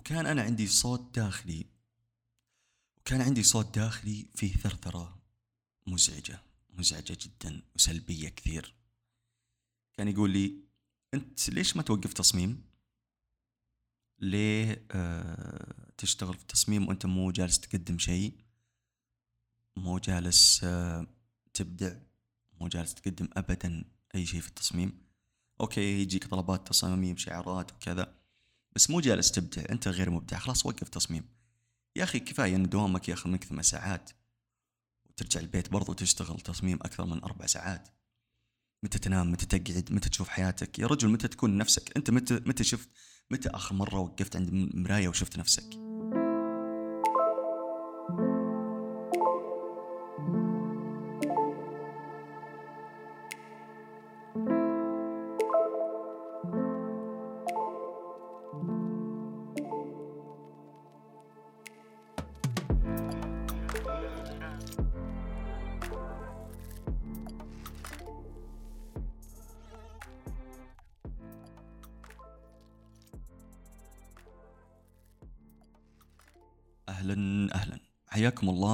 وكان أنا عندي صوت داخلي وكان عندي صوت داخلي فيه ثرثرة مزعجة مزعجة جدا وسلبية كثير كان يقول لي أنت ليش ما توقف تصميم؟ ليه آه تشتغل في التصميم وأنت مو جالس تقدم شيء؟ مو جالس آه تبدع مو جالس تقدم أبدا أي شيء في التصميم أوكي يجيك طلبات تصاميم شعارات وكذا بس مو جالس تبدع أنت غير مبدع خلاص وقف تصميم. يا أخي كفاية أن دوامك ياخذ منك ثمان ساعات وترجع البيت برضو تشتغل تصميم أكثر من أربع ساعات. متى تنام متى تقعد متى تشوف حياتك؟ يا رجل متى تكون نفسك؟ أنت متى متى شفت متى آخر مرة وقفت عند مراية وشفت نفسك؟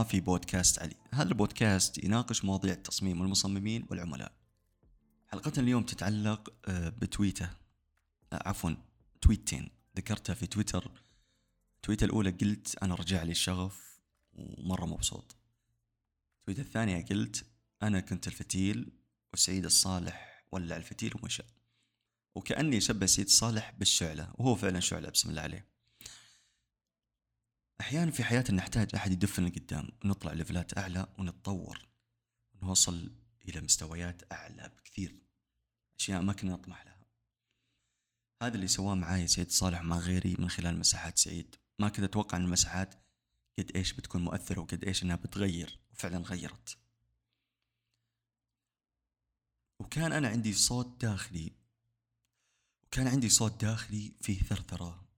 في بودكاست علي. هذا البودكاست يناقش مواضيع التصميم والمصممين والعملاء. حلقتنا اليوم تتعلق آه، بتويتة. آه، عفوا تويتين. ذكرتها في تويتر. التويتة الأولى قلت أنا رجع لي الشغف ومرة مبسوط. التويتة الثانية قلت أنا كنت الفتيل وسعيد الصالح ولع الفتيل ومشى. وكأني شبه سيد صالح بالشعلة وهو فعلا شعلة بسم الله عليه. أحيانا في حياتنا نحتاج أحد يدفن لقدام ونطلع ليفلات أعلى ونتطور ونوصل إلى مستويات أعلى بكثير أشياء ما كنا نطمح لها. هذا اللي سواه معاي سيد صالح مع غيري من خلال مساحات سعيد. ما كنت أتوقع أن المساحات قد إيش بتكون مؤثرة وقد إيش إنها بتغير وفعلا غيرت. وكان أنا عندي صوت داخلي وكان عندي صوت داخلي فيه ثرثرة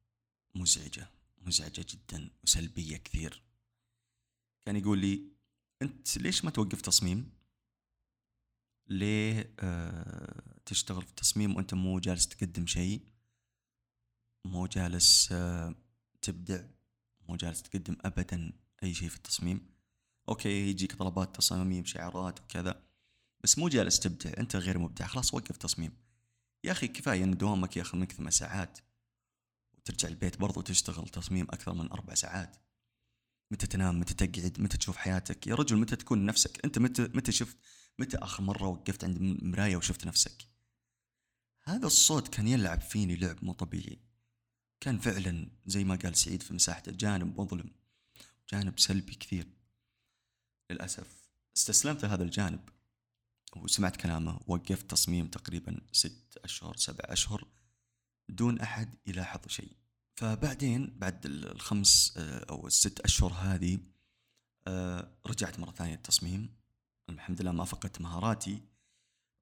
مزعجة. مزعجة جدا وسلبية كثير. كان يقول لي أنت ليش ما توقف تصميم؟ ليه آه تشتغل في التصميم وأنت مو جالس تقدم شيء؟ مو جالس آه تبدع؟ مو جالس تقدم أبدا أي شيء في التصميم؟ أوكي يجيك طلبات تصاميم شعارات وكذا بس مو جالس تبدع أنت غير مبدع خلاص وقف تصميم. يا أخي كفاية أن دوامك ياخذ منك ثمان ساعات. ترجع البيت برضو تشتغل تصميم أكثر من أربع ساعات. متى تنام متى تقعد متى تشوف حياتك. يا رجل متى تكون نفسك؟ أنت متى متى شفت متى آخر مرة وقفت عند مراية وشفت نفسك؟ هذا الصوت كان يلعب فيني لعب مو طبيعي. كان فعلا زي ما قال سعيد في مساحته جانب مظلم جانب سلبي كثير. للأسف استسلمت لهذا الجانب وسمعت كلامه. وقفت تصميم تقريبا ست أشهر سبع أشهر. دون أحد يلاحظ شيء. فبعدين بعد الخمس آه، أو الست أشهر هذه آه، رجعت مرة ثانية التصميم. الحمد لله ما فقدت مهاراتي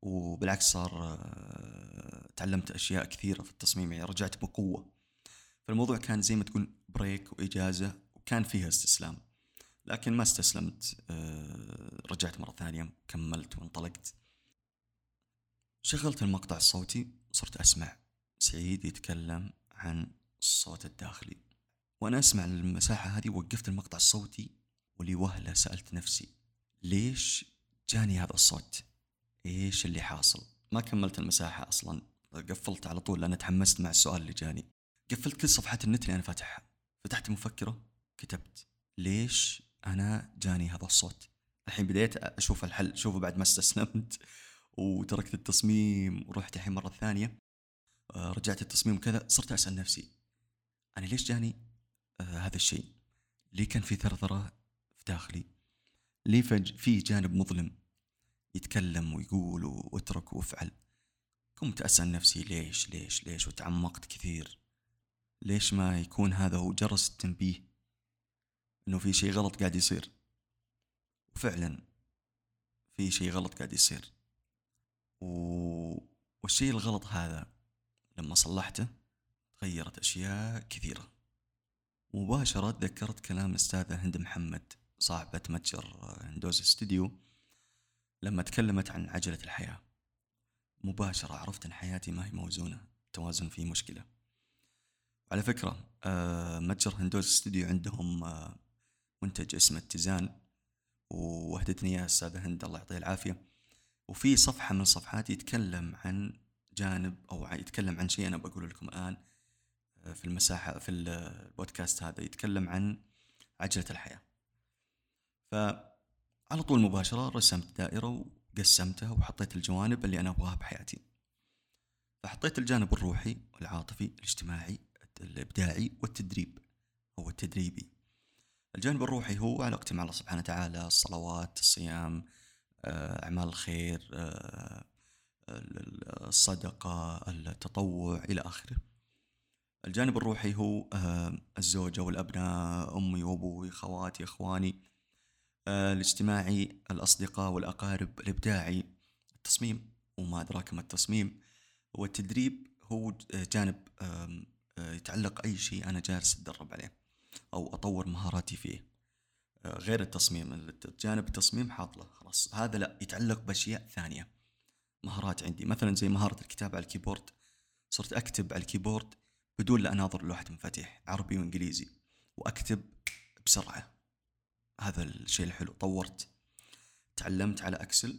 وبالعكس صار آه، تعلمت أشياء كثيرة في التصميم يعني رجعت بقوة. فالموضوع كان زي ما تقول بريك وإجازة وكان فيها استسلام. لكن ما استسلمت رجعت مرة ثانية كملت وانطلقت. شغلت المقطع الصوتي صرت أسمع. سعيد يتكلم عن الصوت الداخلي. وأنا أسمع المساحة هذه وقفت المقطع الصوتي ولوهلة سألت نفسي ليش جاني هذا الصوت؟ إيش اللي حاصل؟ ما كملت المساحة أصلا. قفلت على طول لأن تحمست مع السؤال اللي جاني. قفلت كل صفحات النت اللي أنا فاتحها. فتحت مفكرة كتبت ليش أنا جاني هذا الصوت؟ الحين بديت أشوف الحل. شوفوا بعد ما استسلمت وتركت التصميم ورحت الحين مرة ثانية. رجعت التصميم وكذا صرت أسأل نفسي أنا ليش جاني آه هذا الشيء؟ ليه كان في ثرثرة في داخلي؟ ليه في جانب مظلم يتكلم ويقول واترك وافعل؟ قمت أسأل نفسي ليش ليش ليش وتعمقت كثير ليش ما يكون هذا هو جرس التنبيه إنه في شيء غلط قاعد يصير وفعلا في شيء غلط قاعد يصير و... والشيء الغلط هذا لما صلحته تغيرت أشياء كثيرة. مباشرة تذكرت كلام الأستاذة هند محمد صاحبة متجر هندوز استوديو لما تكلمت عن عجلة الحياة. مباشرة عرفت أن حياتي ما هي موزونة التوازن فيه مشكلة. وعلى فكرة آه متجر هندوز استوديو عندهم آه منتج اسمه اتزان ووهدتني اياه الأستاذة هند الله يعطيها العافية. وفي صفحة من الصفحات يتكلم عن جانب أو يتكلم عن شيء أنا بقول لكم الآن آه، في المساحة في البودكاست هذا يتكلم عن عجلة الحياة. فعلى طول مباشرة رسمت دائرة وقسمتها وحطيت الجوانب اللي أنا أبغاها بحياتي. فحطيت الجانب الروحي والعاطفي الاجتماعي الإبداعي والتدريب أو التدريبي. الجانب الروحي هو علاقتي مع الله سبحانه وتعالى الصلوات الصيام آه، أعمال الخير آه، الصدقة التطوع إلى آخره. الجانب الروحي هو آه، الزوجة والأبناء أمي وأبوي خواتي إخواني الاجتماعي الأصدقاء والأقارب الإبداعي التصميم وما أدراك ما التصميم. والتدريب هو جانب يتعلق أي شيء أنا جالس أتدرب عليه أو أطور مهاراتي فيه. غير التصميم الجانب التصميم حاط له خلاص. هذا لا يتعلق بأشياء ثانية. مهارات عندي. مثلا زي مهارة الكتابة على ال keyboard صرت أكتب على ال keyboard بدون لا أناظر لوحة مفاتيح عربي وإنجليزي وأكتب بسرعة. هذا الشيء الحلو. طورت تعلمت على Excel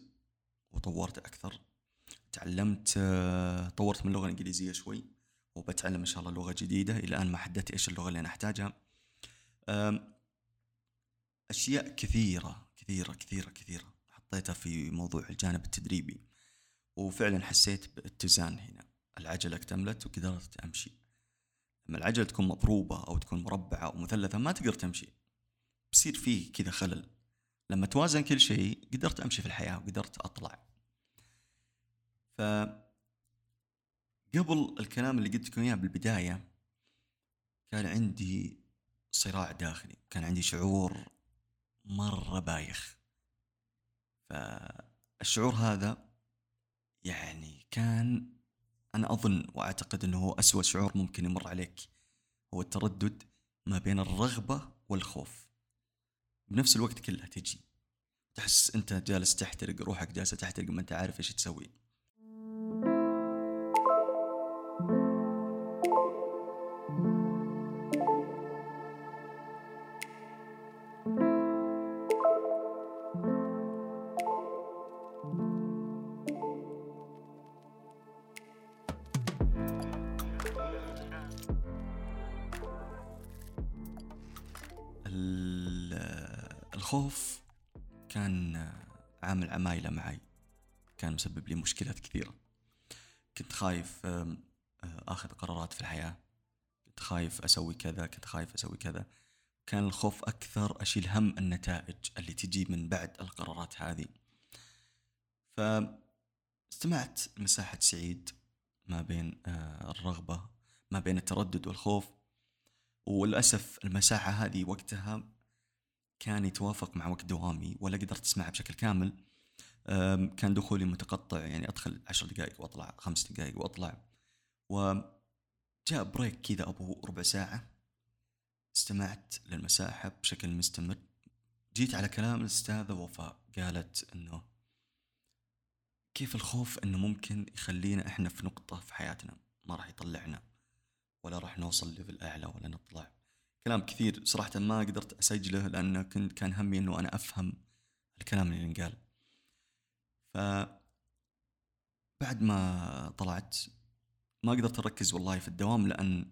وطورت أكثر. تعلمت طورت من اللغة الإنجليزية شوي وبتعلم إن شاء الله لغة جديدة. إلى الآن ما حددت إيش اللغة اللي أنا أحتاجها. أشياء كثيرة كثيرة كثيرة كثيرة حطيتها في موضوع الجانب التدريبي. وفعلا حسيت باتزان هنا. العجلة اكتملت وقدرت أمشي. لما العجلة تكون مضروبة أو تكون مربعة أو مثلثة ما تقدر تمشي. بصير فيه كذا خلل. لما توازن كل شيء قدرت أمشي في الحياة وقدرت أطلع. ف قبل الكلام اللي قلت لكم إياه بالبداية كان عندي صراع داخلي. كان عندي شعور مرة بايخ. فالشعور هذا يعني كان أنا أظن وأعتقد أنه هو أسوأ شعور ممكن يمر عليك هو التردد ما بين الرغبة والخوف. بنفس الوقت كلها تجي تحس أنت جالس تحترق روحك جالسة تحترق ما أنت عارف إيش تسوي. لي مشكلات كثيرة. كنت خايف آخذ قرارات في الحياة. كنت خايف أسوي كذا كنت خايف أسوي كذا. كان الخوف أكثر أشيل هم النتائج اللي تجي من بعد القرارات هذه. فاستمعت مساحة سعيد ما بين آه، الرغبة ما بين التردد والخوف. وللأسف المساحة هذه وقتها كان يتوافق مع وقت دوامي ولا قدرت اسمعها بشكل كامل. كان دخولي متقطع يعني أدخل عشر دقائق وأطلع خمس دقائق وأطلع. وجاء break كذا أبو ربع ساعة. استمعت للمساحة بشكل مستمر. جيت على كلام الأستاذة وفاء. قالت إنه كيف الخوف إنه ممكن يخلينا إحنا في نقطة في حياتنا ما راح يطلعنا؟ ولا راح نوصل level أعلى ولا نطلع. كلام كثير صراحة ما قدرت أسجله لأن كنت كان همي إنه أنا أفهم الكلام اللي ينقال. ف بعد ما طلعت ما قدرت أركز والله في الدوام لأن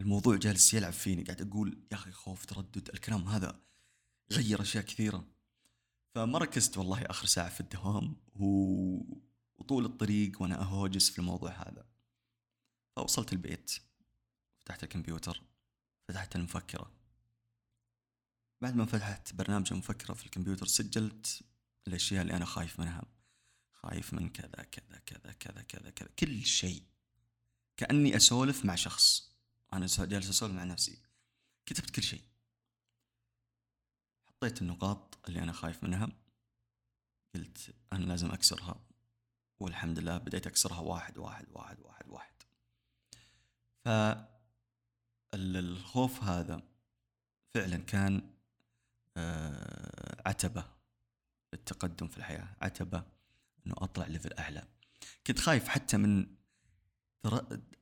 الموضوع جالس يلعب فيني. قاعد أقول يا أخي خوف تردد الكلام هذا غير أشياء كثيرة. فما ركزت والله آخر ساعة في الدوام و... وطول الطريق وأنا أهوجس في الموضوع هذا. فوصلت البيت فتحت الكمبيوتر فتحت المفكرة. بعد ما فتحت برنامج المفكرة في الكمبيوتر سجلت الأشياء اللي أنا خايف منها. خايف من كذا كذا كذا كذا كذا كذا. كل شيء. كأني أسولف مع شخص. أنا جالس أسولف مع نفسي. كتبت كل شيء. حطيت النقاط اللي أنا خايف منها. قلت أنا لازم أكسرها. والحمد لله بديت أكسرها واحد واحد واحد واحد واحد. ف الخوف هذا فعلا كان آه، عتبة للتقدم في الحياة. عتبة أنه أطلع level أعلى. كنت خايف حتى من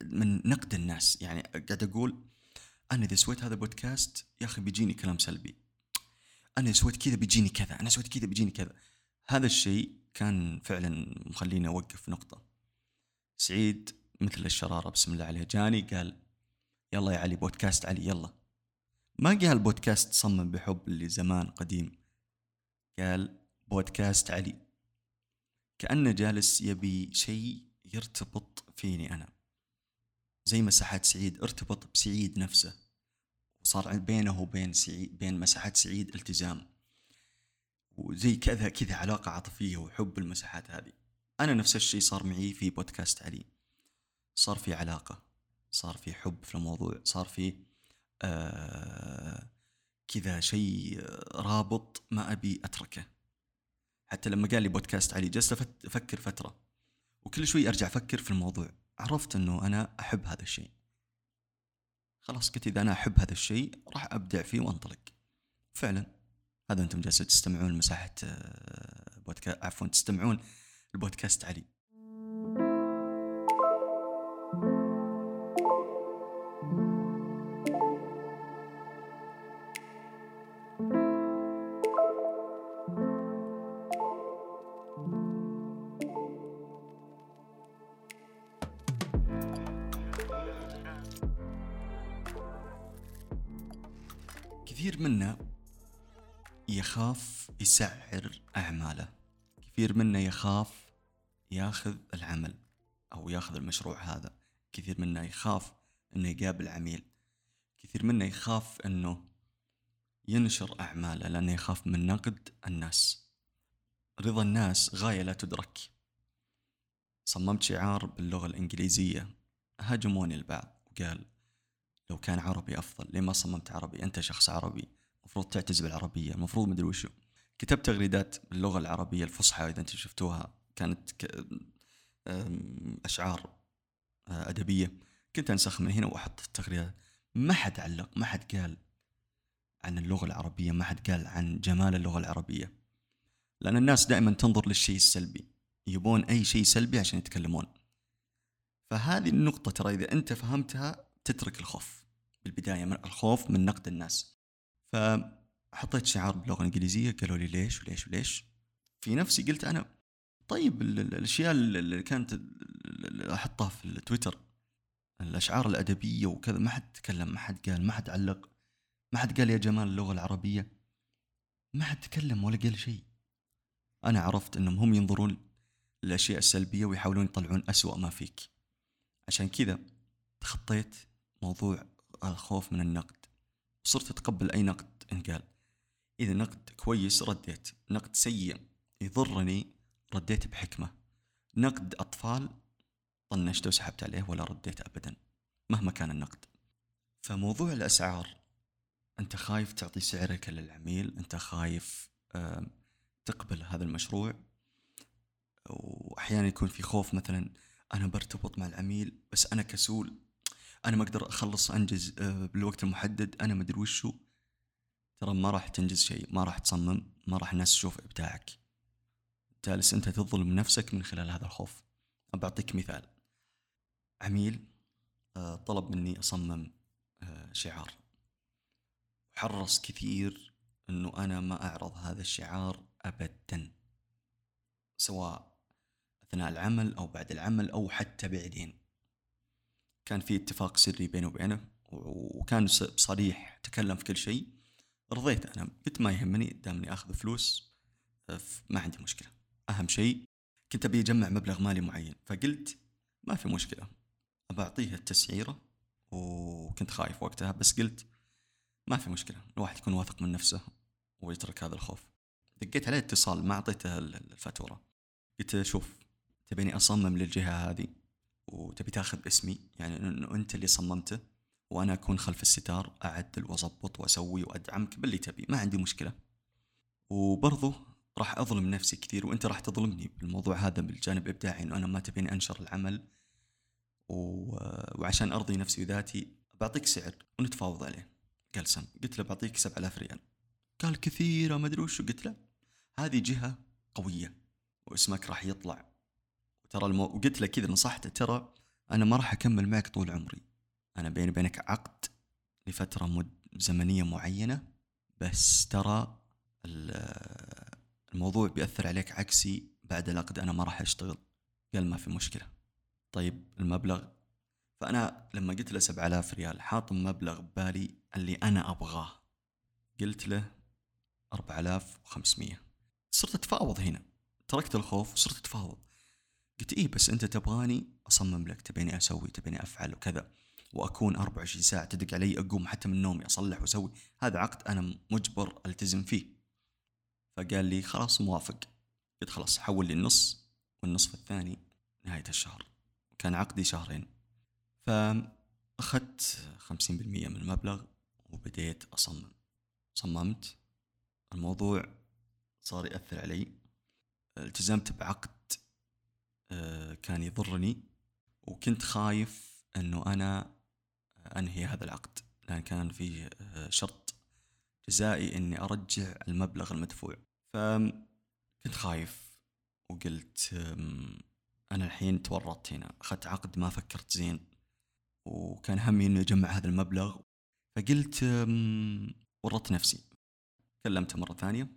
من نقد الناس. يعني قاعد أقول أنا إذا سويت هذا البودكاست يا أخي بيجيني كلام سلبي. أنا سويت كذا بيجيني كذا. أنا سويت كذا بيجيني كذا. هذا الشيء كان فعلا مخليني أوقف نقطة. سعيد مثل الشرارة بسم الله عليه جاني قال يلا يا علي بودكاست علي يلا. ما قال بودكاست صمم بحب اللي زمان قديم. قال بودكاست علي. كأنه جالس يبي شيء يرتبط فيني أنا. زي مساحات سعيد ارتبط بسعيد نفسه. وصار بينه وبين سعيد بين مساحات سعيد التزام. وزي كذا كذا علاقة عاطفية وحب المساحات هذه. أنا نفس الشيء صار معي في بودكاست علي. صار في علاقة صار في حب في الموضوع صار في آه كذا شيء رابط ما أبي أتركه. حتى لما قال لي بودكاست علي جلست أفكر فترة. وكل شوي أرجع أفكر في الموضوع. عرفت أنه أنا أحب هذا الشيء. خلاص قلت إذا أنا أحب هذا الشيء راح أبدع فيه وأنطلق. فعلا. هذا أنتم جالسين تستمعون لمساحة آه، بودكاست عفوا تستمعون البودكاست علي. كثير منا يخاف يسعر أعماله. كثير منا يخاف ياخذ العمل أو ياخذ المشروع هذا. كثير منا يخاف أنه يقابل عميل. كثير منا يخاف أنه ينشر أعماله لأنه يخاف من نقد الناس. رضا الناس غاية لا تدرك. صممت شعار باللغة الإنجليزية. هاجموني البعض. وقال لو كان عربي أفضل. ليه ما صممت عربي؟ أنت شخص عربي. المفروض تعتز بالعربيه المفروض مدري وشو. كتبت تغريدات باللغة العربية الفصحى إذا أنتم شفتوها. كانت. أشعار آه، أدبية. كنت أنسخ من هنا وأحط التغريدات ما حد علق ما حد قال عن اللغة العربية. ما حد قال عن جمال اللغة العربية. لأن الناس دائما تنظر للشيء السلبي. يبون أي شيء سلبي عشان يتكلمون. فهذه النقطة ترى إذا أنت فهمتها تترك الخوف. بالبداية من الخوف من نقد الناس. فحطيت شعار باللغة الإنجليزية قالوا لي ليش وليش وليش؟ في نفسي قلت أنا طيب الأشياء اللي كانت أحطها في التويتر الأشعار الأدبية وكذا ما حد تكلم ما حد قال ما حد علق ما حد قال يا جمال اللغة العربية. ما حد تكلم ولا قال شيء. أنا عرفت أنهم هم ينظرون للأشياء السلبية ويحاولون يطلعون أسوأ ما فيك. عشان كذا تخطيت موضوع الخوف من النقد. صرت أتقبل أي نقد انقال إذا نقد كويس رديت. نقد سيء يضرني رديت بحكمة. نقد أطفال طنشت وسحبت عليه ولا رديت أبدا مهما كان النقد. فموضوع الأسعار أنت خايف تعطي سعرك للعميل أنت خايف تقبل هذا المشروع. وأحيانا يكون في خوف مثلا أنا برتبط مع العميل بس أنا كسول أنا ما أقدر أخلص أنجز آه، بالوقت المحدد أنا ما أدري وشو. ترى ما راح تنجز شيء ما راح تصمم ما راح الناس تشوف إبداعك. جالس أنت تظلم نفسك من خلال هذا الخوف. بعطيك مثال. عميل آه، طلب مني أصمم آه، شعار. حرص كثير إنه أنا ما أعرض هذا الشعار ابدا. سواء أثناء العمل أو بعد العمل أو حتى بعدين. كان في اتفاق سري بيني وبينه وكان صريح تكلم في كل شيء. رضيت أنا قلت ما يهمني دامني آخذ فلوس ما عندي مشكلة. أهم شيء كنت أبي أجمع مبلغ مالي معين فقلت ما في مشكلة. أعطيه التسعيرة وكنت خايف وقتها بس قلت ما في مشكلة الواحد يكون واثق من نفسه ويترك هذا الخوف. دقيت عليه اتصال ما أعطيته الفاتورة. قلت شوف تبيني أصمم للجهة هذه؟ وتبي تاخذ اسمي يعني انه أنت اللي صممته وأنا أكون خلف الستار أعدل واضبط وأسوي وأدعمك باللي تبي ما عندي مشكلة. وبرضه راح أظلم نفسي كثير وأنت راح تظلمني بالموضوع هذا بالجانب الإبداعي إنه أنا ما تبيني أنشر العمل. و... وعشان أرضي نفسي وذاتي بعطيك سعر ونتفاوض عليه. قال سم قلت له بعطيك 7000 ريال. قال كثيره ما أدري وش قلت له هذه جهة قوية واسمك راح يطلع ترى المو... وقلت له كذا نصحته ترى أنا ما راح أكمل معك طول عمري. أنا بيني وبينك عقد لفترة مد زمنية معينة بس ترى الموضوع بيأثر عليك عكسي بعد العقد أنا ما راح أشتغل قال ما في مشكلة. طيب المبلغ؟ فأنا لما قلت له سبعة آلاف ريال حاط مبلغ ببالي اللي أنا أبغاه. قلت له أربعة آلاف وخمسمية. صرت أتفاوض هنا. تركت الخوف وصرت أتفاوض. قلت إيه بس أنت تبغاني أصمم لك تبيني أسوي تبيني أفعل وكذا وأكون 24 ساعة تدق علي أقوم حتى من نومي أصلح وأسوي. هذا عقد أنا مجبر ألتزم فيه. فقال لي خلاص موافق. قلت خلاص حول لي النص والنصف الثاني نهاية الشهر. كان عقدي شهرين. فأخذت خمسين بالمية من المبلغ وبديت أصمم. صممت. الموضوع صار يأثر علي. التزمت بعقد كان يضرني وكنت خايف إنه أنا أنهي هذا العقد لأن كان فيه آه، شرط جزائي إني أرجع المبلغ المدفوع. فكنت خايف وقلت أنا الحين تورطت هنا أخذت عقد ما فكرت زين وكان همي إنه اجمع هذا المبلغ. فقلت ورطت نفسي. كلمته مرة ثانية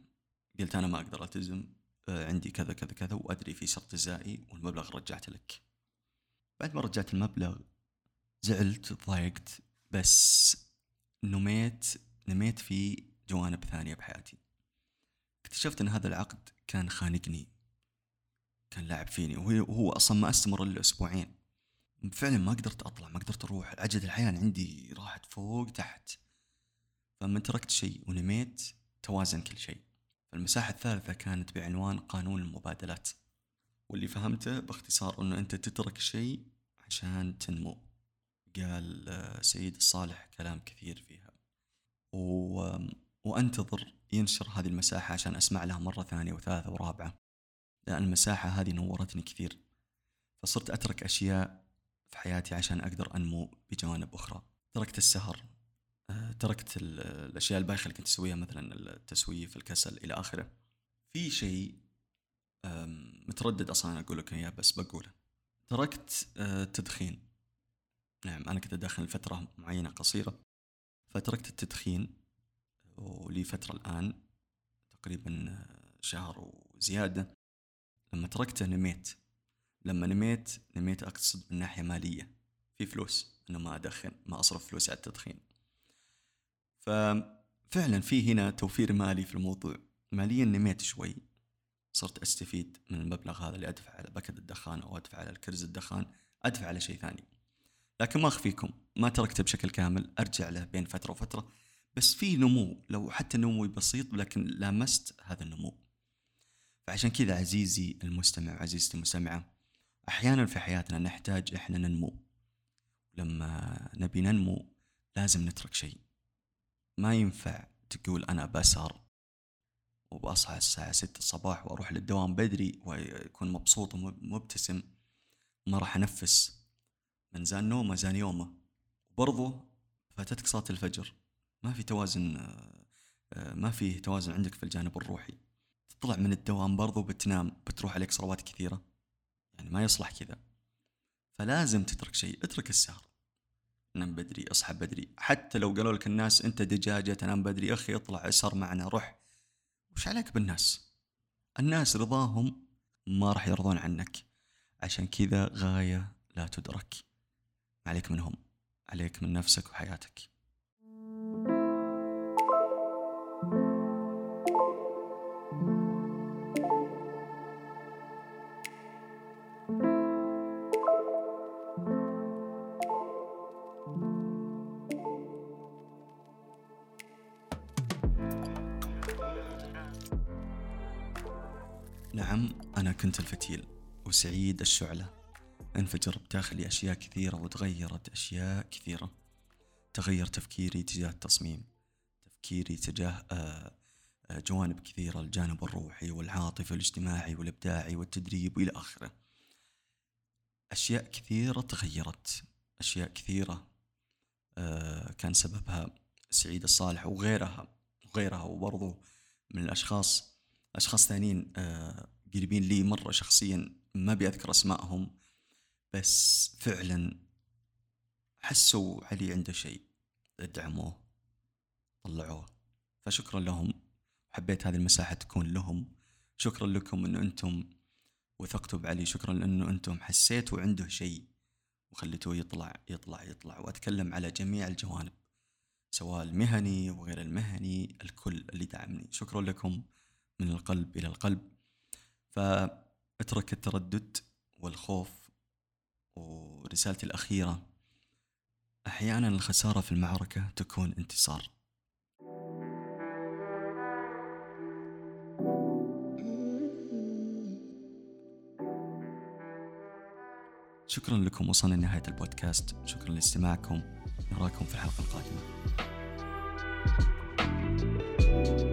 قلت أنا ما أقدر ألتزم. آه، عندي كذا كذا كذا وأدري في شرط جزائي والمبلغ رجعت لك. بعد ما رجعت المبلغ زعلت ضايقت بس نميت نميت في جوانب ثانية بحياتي. اكتشفت أن هذا العقد كان خانقني كان لاعب فيني وهو أصلا ما أستمر إلا أسبوعين. فعلا ما قدرت أطلع ما قدرت أروح. عجلة الحياة عندي راحت فوق تحت. فلما تركت شيء ونميت توازن كل شيء. المساحة الثالثة كانت بعنوان قانون المبادلات واللي فهمته باختصار أنه أنت تترك شيء عشان تنمو. قال آه، سيد الصالح كلام كثير فيها. و... وأنتظر ينشر هذه المساحة عشان أسمع لها مرة ثانية وثالثة ورابعة لأن المساحة هذه نورتني كثير. فصرت أترك أشياء في حياتي عشان أقدر أنمو بجوانب أخرى. تركت السهر تركت الأشياء البايخة اللي كنت أسويها مثلا التسويف الكسل إلى آخره. في شيء متردد أصلا أقول لك إياه بس بقوله. تركت آه، التدخين. نعم أنا كنت أدخن لفترة معينة قصيرة. فتركت التدخين ولي فترة الآن تقريبا آه، شهر وزيادة. لما تركته نميت. لما نميت نميت أقصد من ناحية مالية. في فلوس أنه ما أدخن ما أصرف فلوسي على التدخين. ففعلا في هنا توفير مالي في الموضوع. ماليا نميت شوي. صرت أستفيد من المبلغ هذا اللي ادفع على بكت الدخان أو أدفع على الكرز الدخان أدفع على شيء ثاني. لكن ما أخفيكم ما تركته بشكل كامل أرجع له بين فترة وفترة. بس في نمو لو حتى نمو بسيط لكن لامست هذا النمو. فعشان كذا عزيزي المستمع وعزيزتي المستمعة أحيانا في حياتنا نحتاج إحنا ننمو. لما نبي ننمو لازم نترك شيء. ما ينفع تقول أنا بسهر وبصحى الساعة ستة الصباح وأروح للدوام بدري ويكون مبسوط ومبتسم ما راح أنفس من زان نومه زان يومه. وبرضه فاتتك صلاة الفجر ما في توازن آه، ما في توازن عندك في الجانب الروحي. تطلع من الدوام برضو بتنام بتروح عليك صلوات كثيرة يعني ما يصلح كذا. فلازم تترك شيء اترك السهر. نام بدري اصحى بدري. حتى لو قالوا لك الناس انت دجاجة تنام بدري أخي اطلع اسهر معنا روح. وش عليك بالناس؟ الناس رضاهم ما راح يرضون عنك. عشان كذا غاية لا تدرك. عليك منهم عليك من نفسك وحياتك. نعم كنت الفتيل وسعيد الشعلة. انفجر بداخلي أشياء كثيرة وتغيرت أشياء كثيرة. تغير تفكيري تجاه التصميم. تفكيري تجاه آه، آه، جوانب كثيرة الجانب الروحي والعاطفي والاجتماعي والإبداعي والتدريب وإلى آخره. أشياء كثيرة تغيرت. أشياء كثيرة آه، كان سببها سعيد الصالح وغيرها وغيرها وبرضو من الأشخاص أشخاص ثانيين قريبين لي مرة شخصيا ما أبي أذكر أسمائهم بس فعلا حسوا علي عنده شيء دعموه طلعوه. فشكرا لهم حبيت هذه المساحة تكون لهم. شكرا لكم أن أنتم وثقتوا بعلي. شكرا لأنه أنتم حسيتوا عنده شيء وخليتوه يطلع يطلع يطلع. وأتكلم على جميع الجوانب سواء المهني وغير المهني الكل اللي دعمني. شكرا لكم من القلب إلى القلب. فاترك التردد والخوف ورسالتي الأخيرة. أحيانا الخسارة في المعركة تكون انتصار. شكرا لكم وصلنا لنهاية البودكاست. شكرا لاستماعكم. نراكم في الحلقة القادمة. thank you